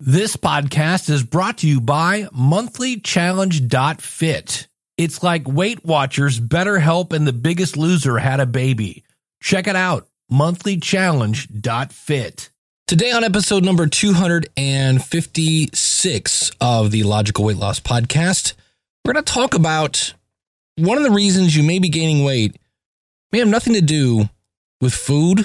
This podcast is brought to you by monthlychallenge.fit. It's like Weight Watchers, BetterHelp, and The Biggest Loser had a baby. Check it out, monthlychallenge.fit. Today on episode number 256 of the Logical Weight Loss Podcast, we're going to talk about one of the reasons you may be gaining weight may have nothing to do with food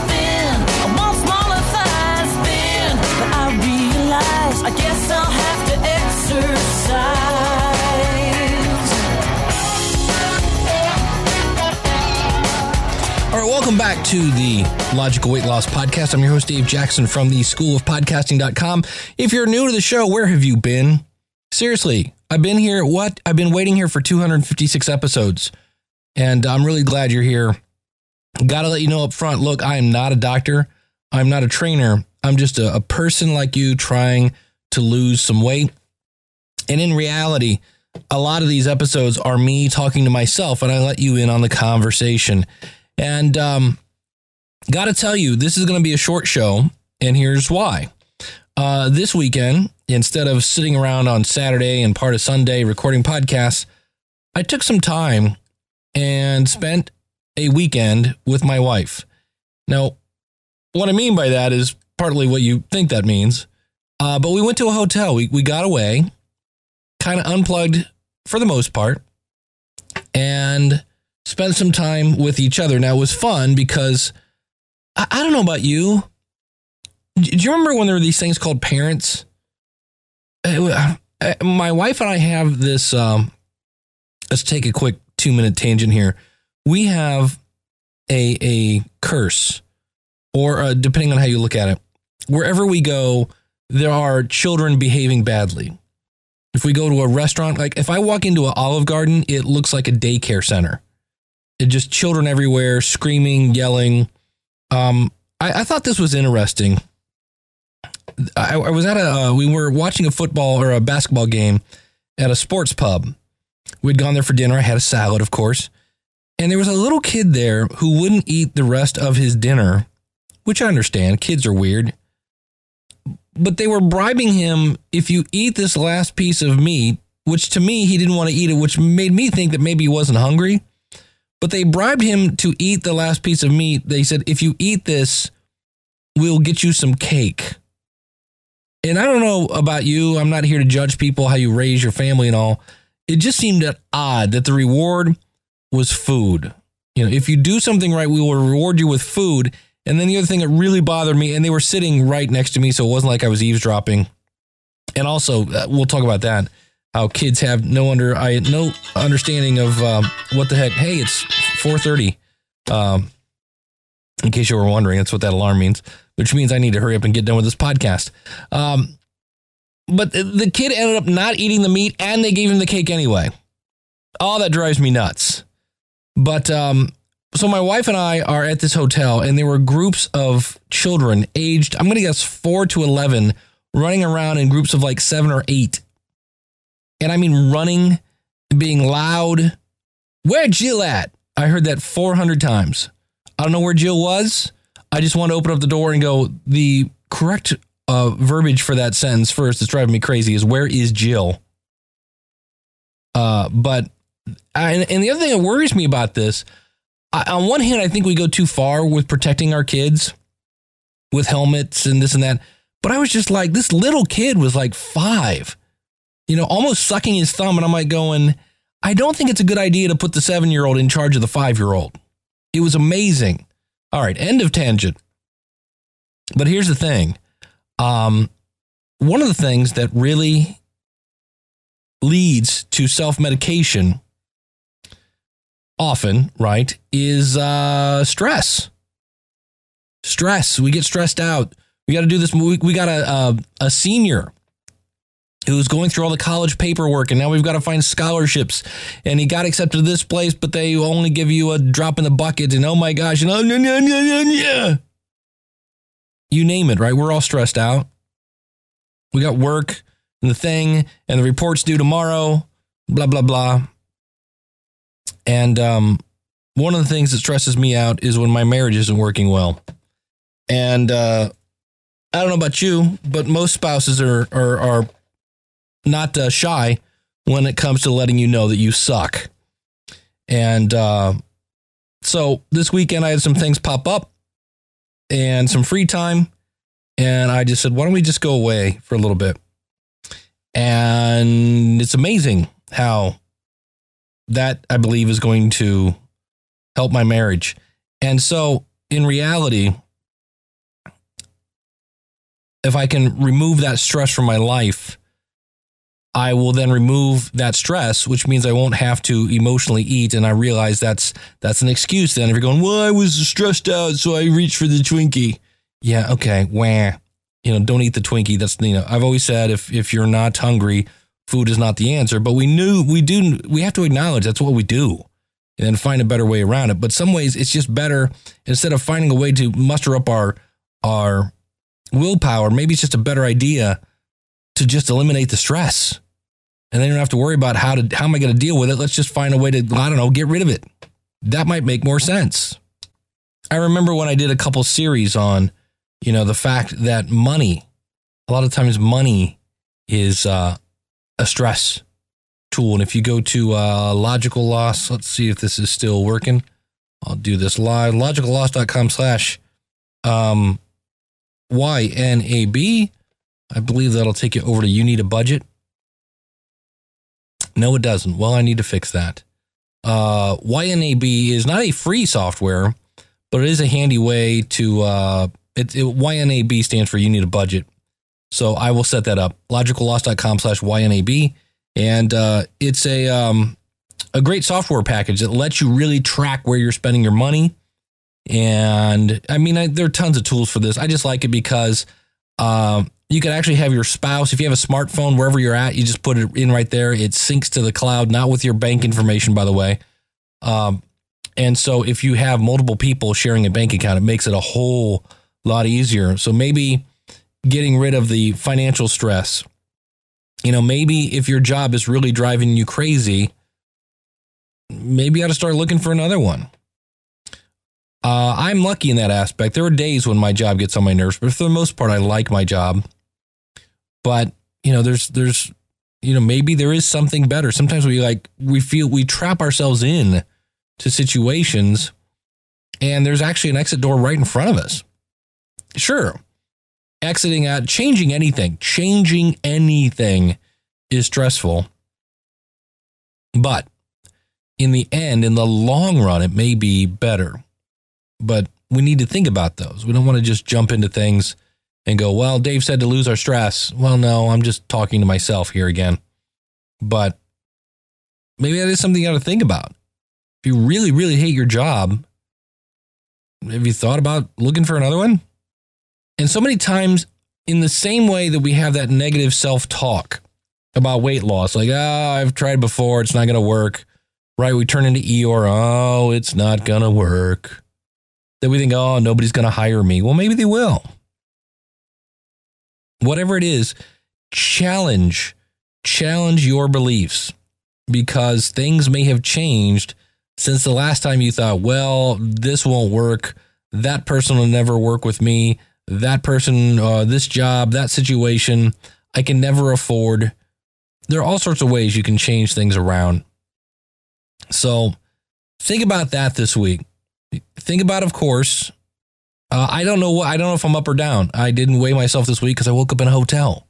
I guess I'll have to exercise. All right, welcome back to the Logical Weight Loss Podcast. I'm your host, Dave Jackson from the School of Podcasting.com. If you're new to the show, where have you been? Seriously, I've been here. What? I've been waiting here for 256 episodes, and I'm really glad you're here. Got to let you know up front look, I am not a doctor, I'm not a trainer. I'm just a, a person like you trying to lose some weight. And in reality, a lot of these episodes are me talking to myself, and I let you in on the conversation. And um, got to tell you, this is going to be a short show, and here's why. Uh, this weekend, instead of sitting around on Saturday and part of Sunday recording podcasts, I took some time and spent a weekend with my wife. Now, what I mean by that is partly what you think that means. Uh, but we went to a hotel. We, we got away, kind of unplugged for the most part, and spent some time with each other. Now, it was fun because I, I don't know about you. Do you remember when there were these things called parents? Uh, my wife and I have this. Um, let's take a quick two minute tangent here. We have a a curse, or uh, depending on how you look at it, wherever we go, there are children behaving badly. If we go to a restaurant, like if I walk into an Olive Garden, it looks like a daycare center. It just children everywhere, screaming, yelling. Um, I, I thought this was interesting. I, I was at a, uh, we were watching a football or a basketball game at a sports pub. We'd gone there for dinner. I had a salad, of course. And there was a little kid there who wouldn't eat the rest of his dinner, which I understand. Kids are weird. But they were bribing him if you eat this last piece of meat, which to me, he didn't want to eat it, which made me think that maybe he wasn't hungry. But they bribed him to eat the last piece of meat. They said, if you eat this, we'll get you some cake. And I don't know about you. I'm not here to judge people, how you raise your family and all. It just seemed odd that the reward was food. You know, if you do something right, we will reward you with food. And then the other thing that really bothered me, and they were sitting right next to me, so it wasn't like I was eavesdropping. And also, uh, we'll talk about that. How kids have no under I no understanding of um, what the heck. Hey, it's 4:30. Um, in case you were wondering, that's what that alarm means, which means I need to hurry up and get done with this podcast. Um, but the kid ended up not eating the meat, and they gave him the cake anyway. Oh, that drives me nuts. But um, so my wife and I are at this hotel, and there were groups of children aged, I'm going to guess four to 11, running around in groups of like seven or eight. And I mean running, being loud. Where Jill at? I heard that 400 times. I don't know where Jill was. I just want to open up the door and go, the correct uh, verbiage for that sentence first that's driving me crazy is where is Jill? Uh, but and, and the other thing that worries me about this, I, on one hand, I think we go too far with protecting our kids with helmets and this and that. But I was just like, this little kid was like five. you know, almost sucking his thumb. And I'm like going, I don't think it's a good idea to put the seven year old in charge of the five year old. It was amazing. All right, end of tangent. But here's the thing. Um, one of the things that really leads to self medication often, right, is uh, stress. Stress. We get stressed out. We got to do this. We, we got a, a, a senior who's going through all the college paperwork and now we've got to find scholarships and he got accepted to this place but they only give you a drop in the bucket and oh my gosh and oh no no no no no you name it right we're all stressed out we got work and the thing and the report's due tomorrow blah blah blah and um, one of the things that stresses me out is when my marriage isn't working well and uh, i don't know about you but most spouses are are, are not uh, shy when it comes to letting you know that you suck. And uh, so this weekend, I had some things pop up and some free time. And I just said, why don't we just go away for a little bit? And it's amazing how that I believe is going to help my marriage. And so in reality, if I can remove that stress from my life, I will then remove that stress, which means I won't have to emotionally eat. And I realize that's that's an excuse. Then if you're going, well, I was stressed out, so I reached for the Twinkie. Yeah, okay, wah. You know, don't eat the Twinkie. That's you know, I've always said if if you're not hungry, food is not the answer. But we knew we do. We have to acknowledge that's what we do, and then find a better way around it. But some ways it's just better instead of finding a way to muster up our our willpower. Maybe it's just a better idea to just eliminate the stress. And then you don't have to worry about how to how am I going to deal with it? Let's just find a way to I don't know, get rid of it. That might make more sense. I remember when I did a couple series on, you know, the fact that money, a lot of times money is uh, a stress tool. And if you go to uh, logical loss, let's see if this is still working. I'll do this live. Logicalloss.com slash um, YNAB. I believe that'll take you over to You Need a Budget. No, it doesn't. Well, I need to fix that. Uh, YNAB is not a free software, but it is a handy way to. Uh, it, it, YNAB stands for You Need a Budget. So I will set that up. Logicalloss.com slash YNAB. And uh, it's a, um, a great software package that lets you really track where you're spending your money. And I mean, I, there are tons of tools for this. I just like it because uh, you can actually have your spouse, if you have a smartphone, wherever you're at, you just put it in right there. It syncs to the cloud, not with your bank information, by the way. Um, and so if you have multiple people sharing a bank account, it makes it a whole lot easier. So maybe getting rid of the financial stress. You know, maybe if your job is really driving you crazy, maybe you ought to start looking for another one. Uh, I'm lucky in that aspect. There are days when my job gets on my nerves, but for the most part, I like my job. But you know, there's there's you know maybe there is something better. Sometimes we like we feel we trap ourselves in to situations, and there's actually an exit door right in front of us. Sure, exiting out, changing anything, changing anything is stressful, but in the end, in the long run, it may be better but we need to think about those. We don't want to just jump into things and go, well, Dave said to lose our stress. Well, no, I'm just talking to myself here again. But maybe that is something you got to think about. If you really, really hate your job, have you thought about looking for another one? And so many times, in the same way that we have that negative self talk about weight loss, like, oh, I've tried before, it's not going to work, right? We turn into Eeyore, oh, it's not going to work that we think, oh, nobody's going to hire me. Well, maybe they will. Whatever it is, challenge, challenge your beliefs because things may have changed since the last time you thought, well, this won't work. That person will never work with me. That person, uh, this job, that situation, I can never afford. There are all sorts of ways you can change things around. So think about that this week think about, of course, uh, I don't know what I don't know if I'm up or down. I didn't weigh myself this week because I woke up in a hotel.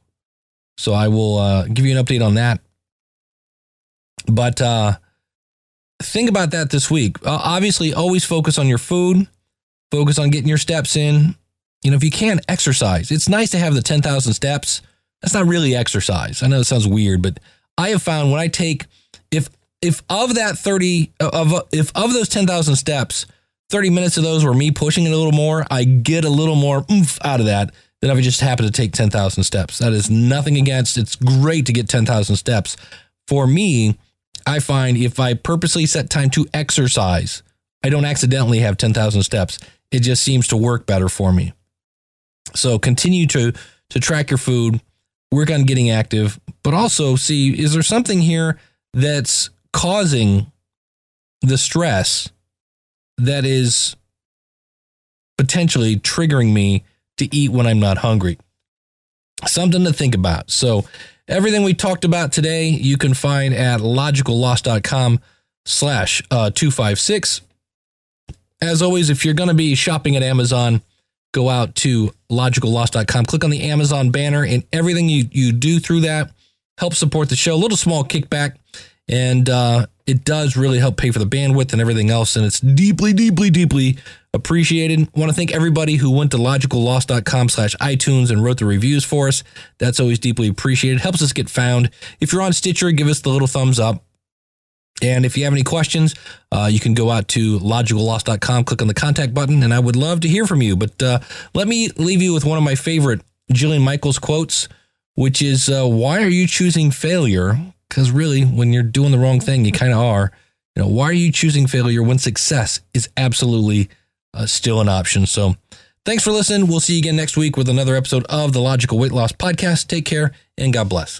So I will uh, give you an update on that. But uh, think about that this week. Uh, obviously, always focus on your food, focus on getting your steps in. You know, if you can't exercise. It's nice to have the 10,000 steps. That's not really exercise. I know it sounds weird, but I have found when I take, if if of that 30 of if of those 10,000 steps, 30 minutes of those were me pushing it a little more, I get a little more oomph out of that than if I just happen to take 10,000 steps. That is nothing against. It's great to get 10,000 steps. For me, I find if I purposely set time to exercise, I don't accidentally have 10,000 steps. It just seems to work better for me. So continue to to track your food, work on getting active, but also see is there something here that's causing the stress that is potentially triggering me to eat when I'm not hungry. Something to think about. So everything we talked about today, you can find at logicalloss.com slash uh, 256. As always, if you're going to be shopping at Amazon, go out to logicalloss.com, click on the Amazon banner, and everything you, you do through that helps support the show. A little small kickback, and uh, it does really help pay for the bandwidth and everything else. And it's deeply, deeply, deeply appreciated. Want to thank everybody who went to logicalloss.com slash iTunes and wrote the reviews for us. That's always deeply appreciated. Helps us get found. If you're on Stitcher, give us the little thumbs up. And if you have any questions, uh, you can go out to logicalloss.com, click on the contact button, and I would love to hear from you. But uh, let me leave you with one of my favorite Jillian Michaels quotes, which is uh, Why are you choosing failure? Because really, when you're doing the wrong thing, you kind of are. You know, why are you choosing failure when success is absolutely uh, still an option? So thanks for listening. We'll see you again next week with another episode of the Logical Weight Loss Podcast. Take care and God bless.